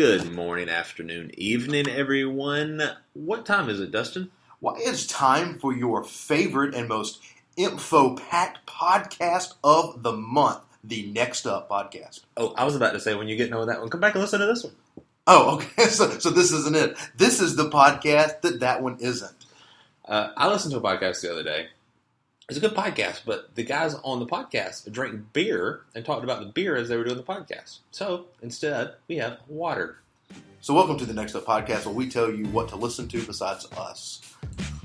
Good morning, afternoon, evening, everyone. What time is it, Dustin? Well, it's time for your favorite and most info packed podcast of the month, the Next Up podcast. Oh, I was about to say when you get know that one, come back and listen to this one. Oh, okay. So, so this isn't it. This is the podcast that that one isn't. Uh, I listened to a podcast the other day. It's a good podcast, but the guys on the podcast drank beer and talked about the beer as they were doing the podcast. So instead, we have water. So, welcome to the Next Up podcast, where we tell you what to listen to besides us.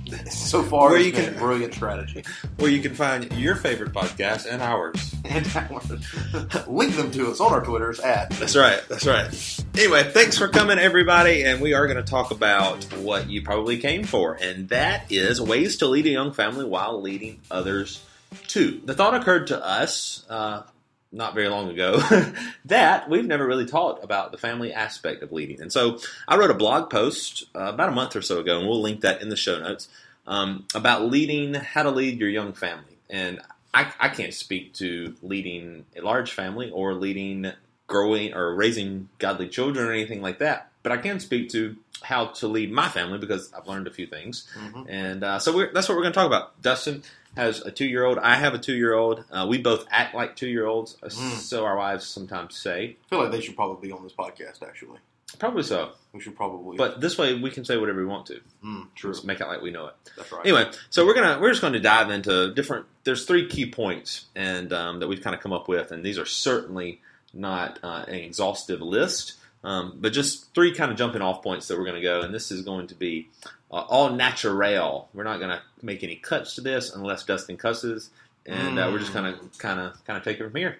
So far, Where it's you can- a brilliant strategy. Where you can find your favorite podcast and ours. And ours. link them to us on our Twitters at That's right. That's right. Anyway, thanks for coming, everybody. And we are going to talk about what you probably came for, and that is ways to lead a young family while leading others too. The thought occurred to us uh, not very long ago that we've never really talked about the family aspect of leading. And so I wrote a blog post uh, about a month or so ago, and we'll link that in the show notes um, about leading, how to lead your young family. And I, I can't speak to leading a large family or leading growing or raising godly children or anything like that. But I can speak to how to lead my family because I've learned a few things, Mhm. and uh, so we're, that's what we're going to talk about. Dustin has a two-year-old. I have a two-year-old. Uh, we both act like two-year-olds, uh, Mm. so our wives sometimes say. I feel like they should probably be on this podcast, actually. Probably so, We should probably. but this way we can say whatever we want to. Mm, true. Just make it like we know it. That's right. Anyway, so we're gonna we're just going to dive into different. There's three key points, and um, that we've kind of come up with, and these are certainly not uh, an exhaustive list, um, but just three kind of jumping off points that we're going to go. And this is going to be uh, all natural. We're not going to make any cuts to this unless Dustin cusses, and uh, we're just going to kind of kind of take it from here.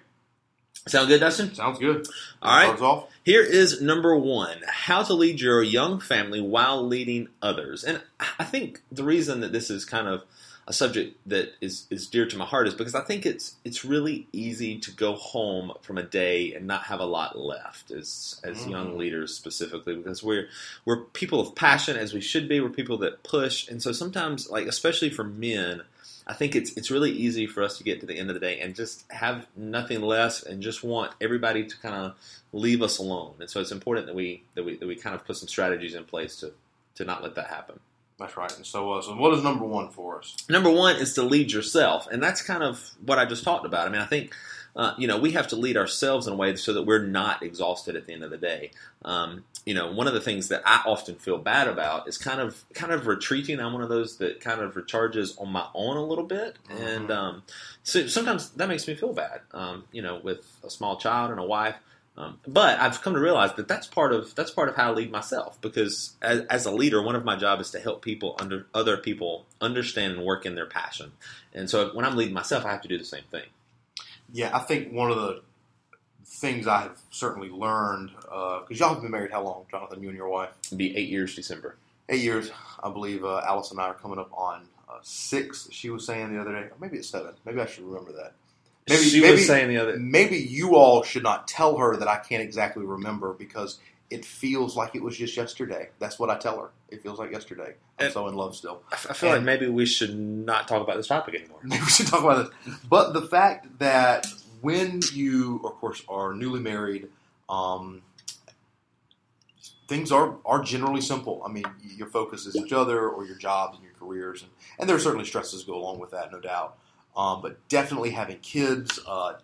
Sound good, Dustin? Sounds good. All right. Here is number one how to lead your young family while leading others. And I think the reason that this is kind of a subject that is, is dear to my heart is because I think it's it's really easy to go home from a day and not have a lot left as as Mhm. young leaders specifically because we're we're people of passion as we should be we're people that push and so sometimes like especially for men I think it's it's really easy for us to get to the end of the day and just have nothing less and just want everybody to kind of leave us alone. And so it's important that we that we that we kind of put some strategies in place to to not let that happen. That's right. And so, uh, so what is number one for us? Number one is to lead yourself, and that's kind of what I just talked about. I mean, I think uh, you know we have to lead ourselves in a way so that we're not exhausted at the end of the day. Um, you know, one of the things that I often feel bad about is kind of kind of retreating. I'm one of those that kind of recharges on my own a little bit, and um, so sometimes that makes me feel bad. Um, you know, with a small child and a wife. Um, but I've come to realize that that's part of that's part of how I lead myself because as, as a leader, one of my job is to help people under other people understand and work in their passion. And so when I'm leading myself, I have to do the same thing. Yeah, I think one of the things I have certainly learned because y'all have been married how long, Jonathan? You and your wife? It'd be eight years December. Eight years, I believe. Uh, Alice and I are coming up on uh, six. She was saying the other day, or maybe it's seven. Maybe I should remember that. Maybe- she maybe- was saying the other. Maybe you all should not tell her that I can't exactly remember because it feels like it was just yesterday. That's what I tell her. It feels like yesterday. I'm And- so in love still. I feel like maybe we should not talk about this topic anymore. Maybe we should talk about this. But the fact that when you, of course, are newly married, um, things are, are generally simple. I mean, your focus is each other or your jobs and your careers, and, and there are certainly stresses go along with that, no doubt. Um, but definitely having kids, uh,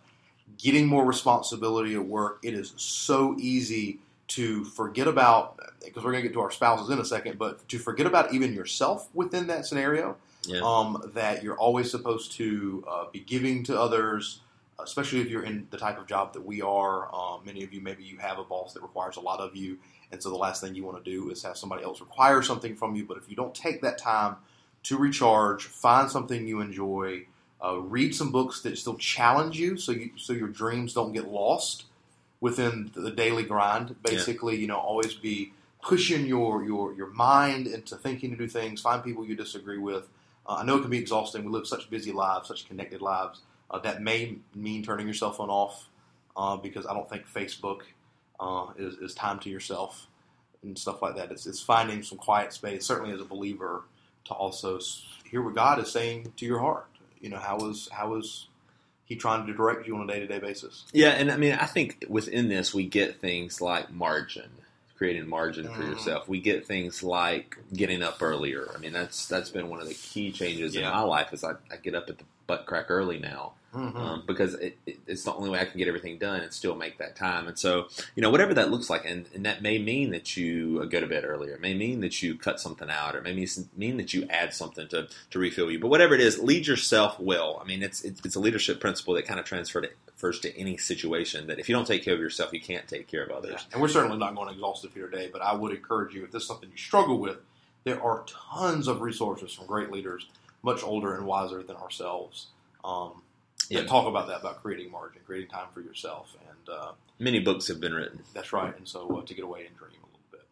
getting more responsibility at work, it is so easy to forget about because we're going to get to our spouses in a second, but to forget about even yourself within that scenario Yeah. um, that you're always supposed to uh, be giving to others, especially if you're in the type of job that we are. Um, many of you, maybe you have a boss that requires a lot of you, and so the last thing you want to do is have somebody else require something from you. But if you don't take that time to recharge, find something you enjoy, uh, read some books that still challenge you, so you, so your dreams don't get lost within the daily grind. Basically, you know, always be pushing your your your mind into thinking to do things. Find people you disagree with. Uh, I know it can be exhausting. We live such busy lives, such connected lives. Uh, that may mean turning your cell phone off uh, because I don't think Facebook uh, is, is time to yourself and stuff like that. It's, it's finding some quiet space, certainly as a believer, to also hear what God is saying to your heart. You know, how is how is He trying to direct you on a day to day basis? Yeah, and I mean, I think within this we get things like margin. Creating margin for Mhm. yourself. We get things like getting up earlier. I mean, that's that's been one of the key changes in my life. Is I, I get up at the butt crack early now Mhm. um, because it, it, it's the only way I can get everything done and still make that time. And so, you know, whatever that looks like, and, and that may mean that you uh, go to bed earlier. It may mean that you cut something out, or it may mean mean that you add something to, to refill you. But whatever it is, lead yourself well. I mean, it's it's, it's a leadership principle that kind of transfers to any situation. That if you don't take care of yourself, you can't take care of Yeah. others. And we're certainly not going exhaustive here today, but I would encourage you if this is something you struggle with, there are tons of resources from great leaders, much older and wiser than ourselves, um, Yeah. talk about that about creating margin, creating time for yourself, and uh, Many books have been written, that's right. And so uh, to get away and dream a little bit.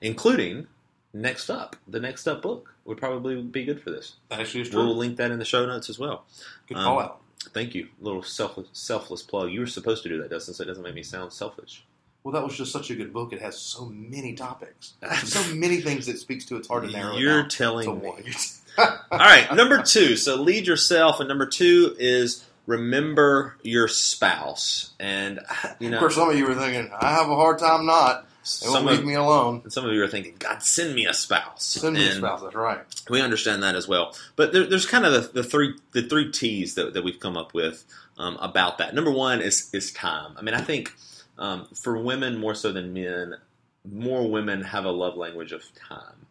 including Next Up. The Next Up book would probably be good for this. That actually is true. We'll link that in the show notes as well. Good um, out. Thank you. little selfless, selfless plug. You were supposed to do that, Dustin, so it doesn't make me sound selfish. Well, that was just such a good book. It has so many topics, so many things it speaks to. It's hard to narrow You're it telling me. All right, number two. So lead yourself, and number two is remember your spouse. And you of know, course, some of you were thinking, "I have a hard time not. They won't some leave of, me alone." and some of you are thinking, God, send me a spouse. Send me a spouse. That's right. We understand that as well. But there, there's kind of the, the three the three T's that, that we've come up with um, about that. Number one is is time. I mean, I think um, for women more so than men, more women have a love language of time.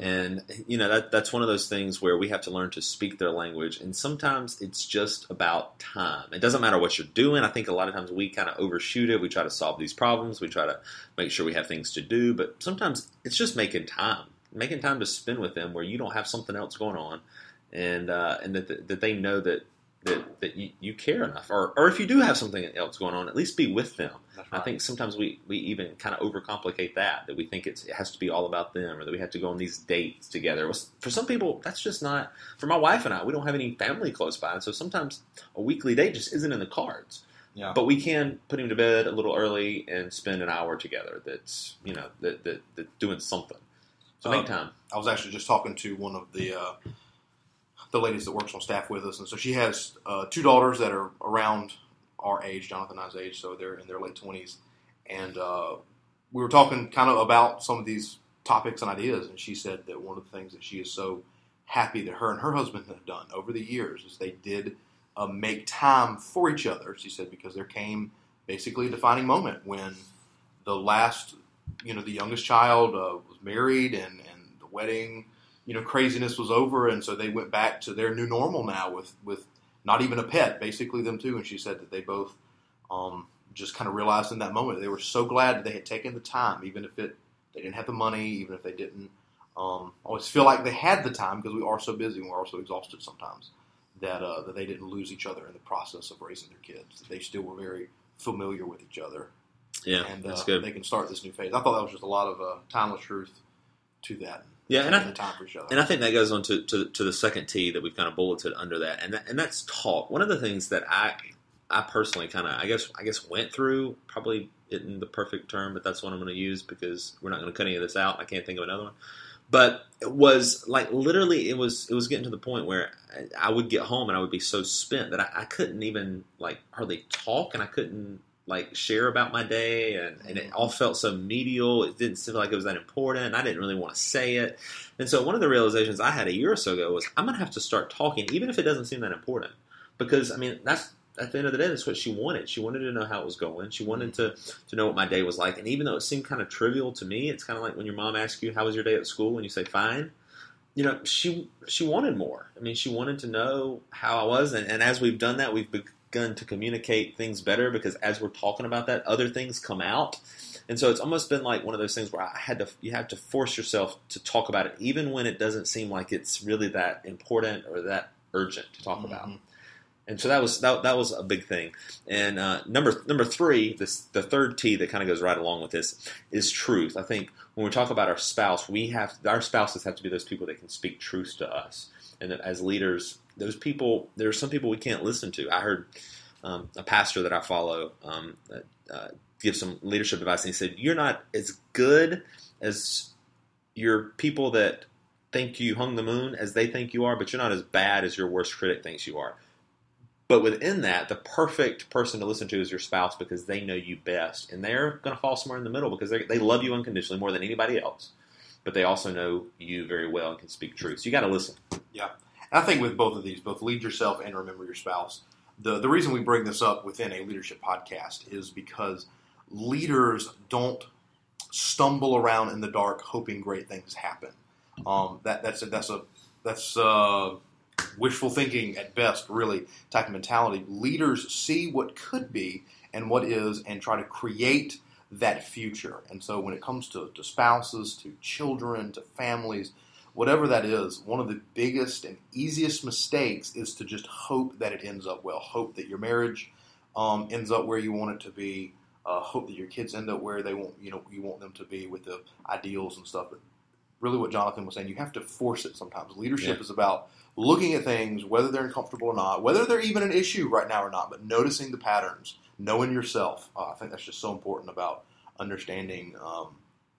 And you know that that's one of those things where we have to learn to speak their language, and sometimes it's just about time. It doesn't matter what you're doing. I think a lot of times we kind of overshoot it. We try to solve these problems. We try to make sure we have things to do, but sometimes it's just making time, making time to spend with them where you don't have something else going on, and uh, and that that they know that. That, that you, you care enough, or, or if you do have something else going on, at least be with them. That's I think sometimes we, we even kind of overcomplicate that, that we think it's, it has to be all about them or that we have to go on these dates together. For some people, that's just not, for my wife and I, we don't have any family close by. And so sometimes a weekly date just isn't in the cards. Yeah. But we can put him to bed a little early and spend an hour together that's, you know, that, that, that doing something. So make Um, time. I was actually just talking to one of the uh, the ladies that works on staff with us, and so she has uh, two daughters that are around our age, Jonathan and I's age, so they're in their late twenties, and uh, we were talking kind of about some of these topics and ideas, and she said that one of the things that she is so happy that her and her husband have done over the years is they did uh, make time for each other. She said because there came basically a defining moment when the last, you know, the youngest child uh, was married and and the wedding you know craziness was over, and so they went back to their new normal now with with not even a pet, basically them two. And she said that they both um, just kind of realized in that moment they were so glad that they had taken the time, even if it they didn't have the money, even if they didn't um, always feel like they had the time because we are so busy and we're also exhausted sometimes that uh, that they didn't lose each other in the process of raising their kids. That they still were very familiar with each other, Yeah, and that's uh, good. they can start this new phase. I thought that was just a lot of uh, timeless truth to that. Yeah, and I, the time for other. And I think that goes on to, to, to the second T that we've kind of bulleted under that, and that, and that's talk. One of the things that I I personally kind of I guess I guess went through probably isn't the perfect term, but that's what I'm going to use because we're not going to cut any of this out. I can't think of another one. But it was like literally, it was it was getting to the point where I, I would get home and I would be so spent that I, I couldn't even like hardly talk, and I couldn't like share about my day, and, and it all felt so medial. It didn't seem like it was that important. I didn't really want to say it. And so one of the realizations I had a year or so ago was I'm gonna have to start talking, even if it doesn't seem that important, because I mean that's at the end of the day that's what she wanted. She wanted to know how it was going. She wanted to to know what my day was like. And even though it seemed kind of trivial to me, it's kind of like when your mom asks you how was your day at school and you say fine. You know, she she wanted more. I mean, she wanted to know how I was, and, and as we've done that, we've begun to communicate things better because as we're talking about that, other things come out. And so it's almost been like one of those things where I had to you have to force yourself to talk about it even when it doesn't seem like it's really that important or that urgent to talk about. Mhm. And so that was that, that was a big thing. And uh, number number three, this the third T that kind of goes right along with this is truth. I think when we talk about our spouse, we have our spouses have to be those people that can speak truth to us. And that as leaders, those people there are some people we can't listen to. I heard um, a pastor that I follow um, uh, give some leadership advice, and he said, "You're not as good as your people that think you hung the moon as they think you are, but you're not as bad as your worst critic thinks you are." But within that, the perfect person to listen to is your spouse because they know you best, and they're going to fall somewhere in the middle because they love you unconditionally more than anybody else. But they also know you very well and can speak truth. So you got to listen. Yeah, and I think with both of these, both lead yourself and remember your spouse. The the reason we bring this up within a leadership podcast is because leaders don't stumble around in the dark hoping great things happen. Um, that that's a, that's a that's uh, wishful thinking at best, really type of mentality. Leaders see what could be and what is, and try to create that future. And so, when it comes to, to spouses, to children, to families, whatever that is, one of the biggest and easiest mistakes is to just hope that it ends up well. Hope that your marriage um, ends up where you want it to be. Uh, hope that your kids end up where they want you know you want them to be with the ideals and stuff. But really, what Jonathan was saying, you have to force it sometimes. Leadership Yeah. is about looking at things, whether they're uncomfortable or not, whether they're even an issue right now or not, but noticing the patterns, knowing yourself. Uh, I think that's just so important about understanding um,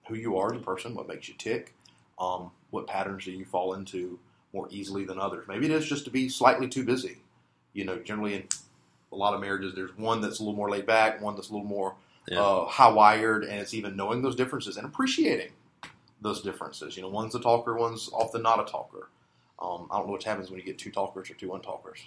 who you are as a person, what makes you tick, um, what patterns do you fall into more easily than others. Maybe it is just to be slightly too busy. You know, generally in a lot of marriages, there's one that's a little more laid back, one that's a little more Yeah. uh, high wired, and it's even knowing those differences and appreciating those differences. You know, one's a talker, one's often not a talker. Um, I don't know what happens when you get two talkers or two untalkers.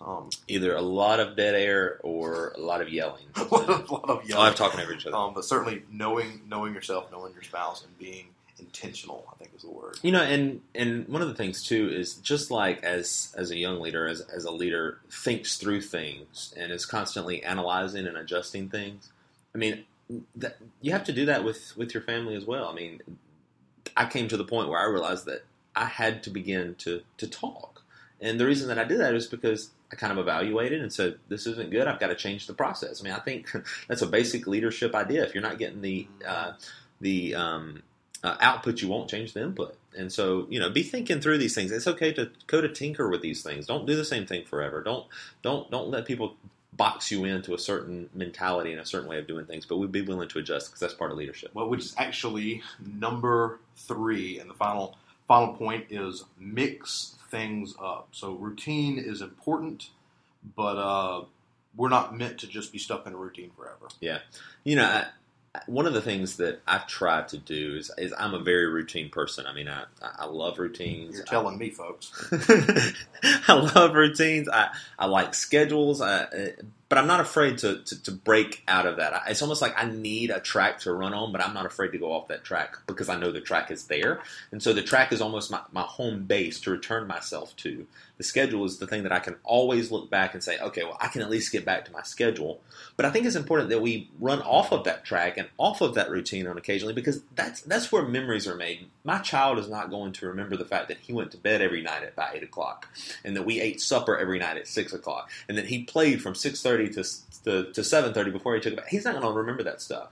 Um, Either a lot of dead air or a lot of yelling. a lot of, lot of a lot of talking over each other. Um, but certainly knowing knowing yourself, knowing your spouse, and being intentional, I think is the word. You know, and and one of the things too is just like as as a young leader, as as a leader thinks through things and is constantly analyzing and adjusting things. I mean, that, you have to do that with with your family as well. I mean, I came to the point where I realized that I had to begin to to talk, and the reason that I did that is because I kind of evaluated and said, "This isn't good. I've got to change the process." I mean, I think that's a basic leadership idea. If you're not getting the uh, the um, uh, output you want, change the input. And so, you know, be thinking through these things. It's okay to go to tinker with these things. Don't do the same thing forever. Don't don't don't let people box you into a certain mentality and a certain way of doing things. But we'd be willing to adjust because that's part of leadership. Well, which is actually number three, and the final final point is mix things up. So routine is important, but uh, we're not meant to just be stuck in a routine forever. Yeah, you know, I, one of the things that I've tried to do is, is I'm a very routine person. I mean, I, I love routines. You're telling me, folks. I love routines. I, I like schedules, I, uh, but I'm not afraid to, to, to break out of that. It's almost like I need a track to run on, but I'm not afraid to go off that track because I know the track is there. And so the track is almost my, my home base to return myself to. The schedule is the thing that I can always look back and say, okay, well, I can at least get back to my schedule. But I think it's important that we run off of that track and off of that routine on occasionally because that's that's where memories are made. My child is not going to remember the fact that he went to bed every night at about eight o'clock, and that we ate supper every night at six o'clock, and that he played from six thirty to to, to seven thirty before he took a bath. He's not going to remember that stuff.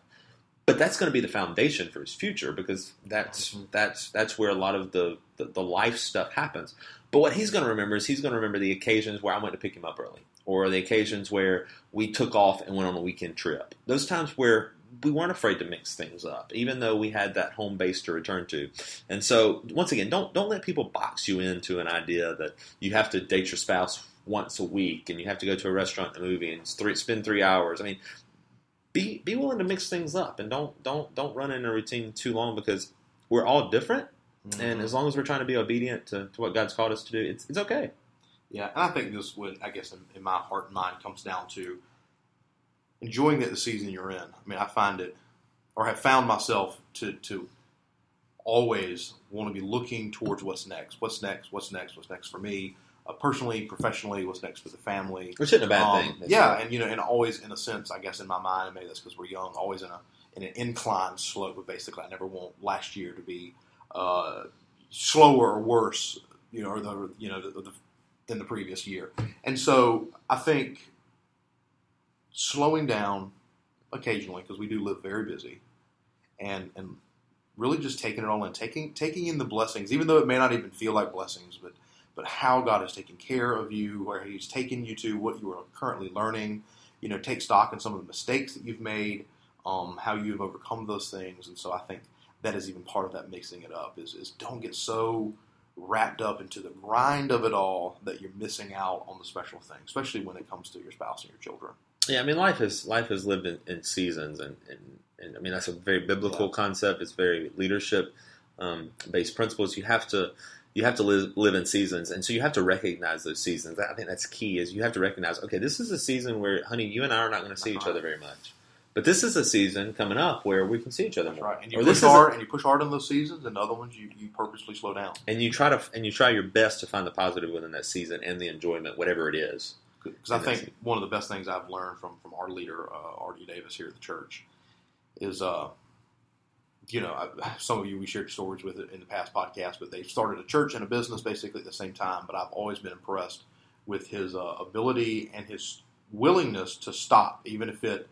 But that's going to be the foundation for his future because that's mm-hmm. that's that's where a lot of the, the, the life stuff happens. But what he's going to remember is he's going to remember the occasions where I went to pick him up early, or the occasions where we took off and went on a weekend trip. Those times where we weren't afraid to mix things up, even though we had that home base to return to. And so, once again, don't don't let people box you into an idea that you have to date your spouse once a week and you have to go to a restaurant and a movie and three, spend three hours. I mean, be be willing to mix things up and don't don't don't run in a routine too long because we're all different. And mm-hmm. as long as we're trying to be obedient to, to what God's called us to do, it's it's okay. Yeah, and I think this would, I guess, in, in my heart and mind, comes down to enjoying it the season you're in. I mean, I find it, or have found myself to to always want to be looking towards what's next. What's next? What's next? What's next for me, uh, personally, professionally? What's next for the family? Which isn't a bad Um, thing. Yeah, and you know, and always in a sense, I guess in my mind, and maybe that's because we're young, always in a in an incline slope. But basically, I never want last year to be uh, slower or worse, you know, or the you know the, the, than the previous year. And so I think slowing down occasionally because we do live very busy, and and really just taking it all in, taking taking in the blessings, even though it may not even feel like blessings, but but how God has taken care of you, where He's taken you to, what you are currently learning. You know, take stock in some of the mistakes that you've made, um, how you've overcome those things, and so I think that is even part of that mixing it up. Is is don't get so wrapped up into the grind of it all that you're missing out on the special things, especially when it comes to your spouse and your children. Yeah, I mean, life is life is lived in, in seasons, and, and, and I mean that's a very biblical Yeah. concept. It's very leadership um, based principles. You have to you have to live, live in seasons, and so you have to recognize those seasons. I think that's key. Is you have to recognize, okay, this is a season where, honey, you and I are not going to see each Uh-huh. other very much, but this is a season coming up where we can see each other That's more. right. And you Or push this is a- hard, and you push hard in those seasons, and other ones you, you purposely slow down. and you try to and you try your best to find the positive within that season and the enjoyment, whatever it is. Because I think one of the best things I've learned from from our leader, uh, R.D. Davis here at the church, is uh, you know, some of you we shared stories with it in the past podcast, but they started a church and a business basically at the same time. But I've always been impressed with his uh, ability and his willingness to stop, even if it,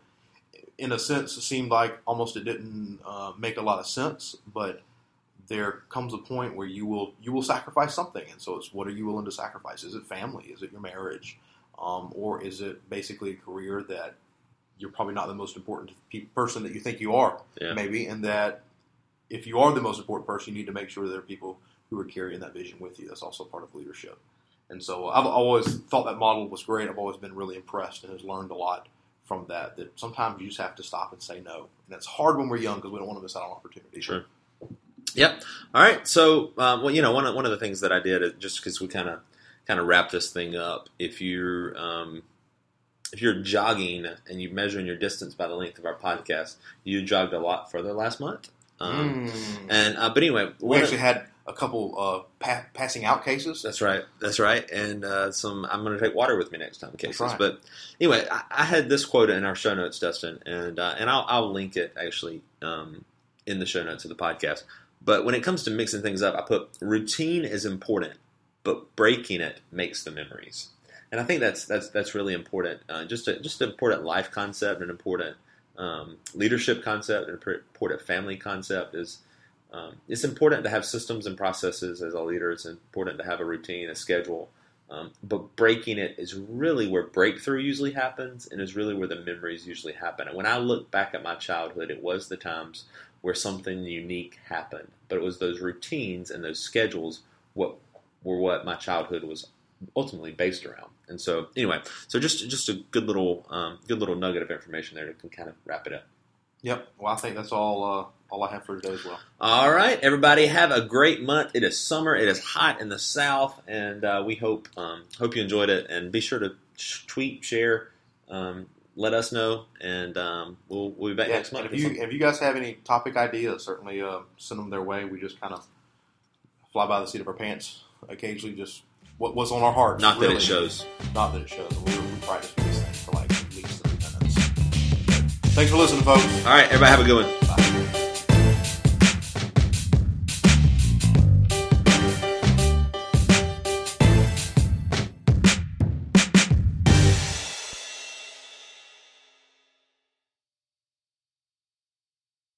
in a sense, seemed like almost it didn't uh, make a lot of sense, but. There comes a point where you will you will sacrifice something, and so it's what are you willing to sacrifice? Is it family? Is it your marriage? um, or is it basically a career that you're probably not the most important pe- person that you think you are, Yeah. maybe, and that if you are the most important person, you need to make sure there are people who are carrying that vision with you. That's also part of leadership. And so I've always thought that model was great. I've always been really impressed and has learned a lot from that. That sometimes you just have to stop and say no, and that's hard when we're young because we don't want to miss out on opportunities. Sure. Yep. All right. So, um, well, you know, one of, one of the things that I did just because we kind of kind of wrap this thing up. If you're um, if you're jogging and you're measuring your distance by the length of our podcast, you jogged a lot further last month. Um, Mm. And uh, but anyway, We one of- actually had a couple uh, pa- passing out cases. That's right. That's right. And uh, some, I'm going to take water with me next time cases. right. But anyway, I, I had this quote in our show notes, Dustin, and uh, and I'll, I'll link it actually um, in the show notes of the podcast. But when it comes to mixing things up, I put routine is important, but breaking it makes the memories. And I think that's that's that's really important. Uh, just a, just an important life concept, an important um, leadership concept, an important family concept is um, it's important to have systems and processes as a leader. It's important to have a routine, a schedule. Um, but breaking it is really where breakthrough usually happens and is really where the memories usually happen. And when I look back at my childhood, it was the times where something unique happened. But it was those routines and those schedules what were what my childhood was ultimately based around. And so, anyway, so just just a good little um, good little nugget of information there to kind of wrap it up. Yep. Well, I think that's all uh, all I have for today as well. All right, everybody, have a great month. It is summer. It is hot in the south, and uh, we hope um, hope you enjoyed it. And be sure to tweet, share, um, let us know, and um, we'll we'll be back Yeah, next month. if you if you guys have any topic ideas, certainly uh, send them their way. We just kind of fly by the seat of our pants occasionally. Just what what's on our hearts. Not that it shows. Not that it shows. We, we practice these things for like at least three minutes. Thanks for listening, folks. All right, everybody, have a good one.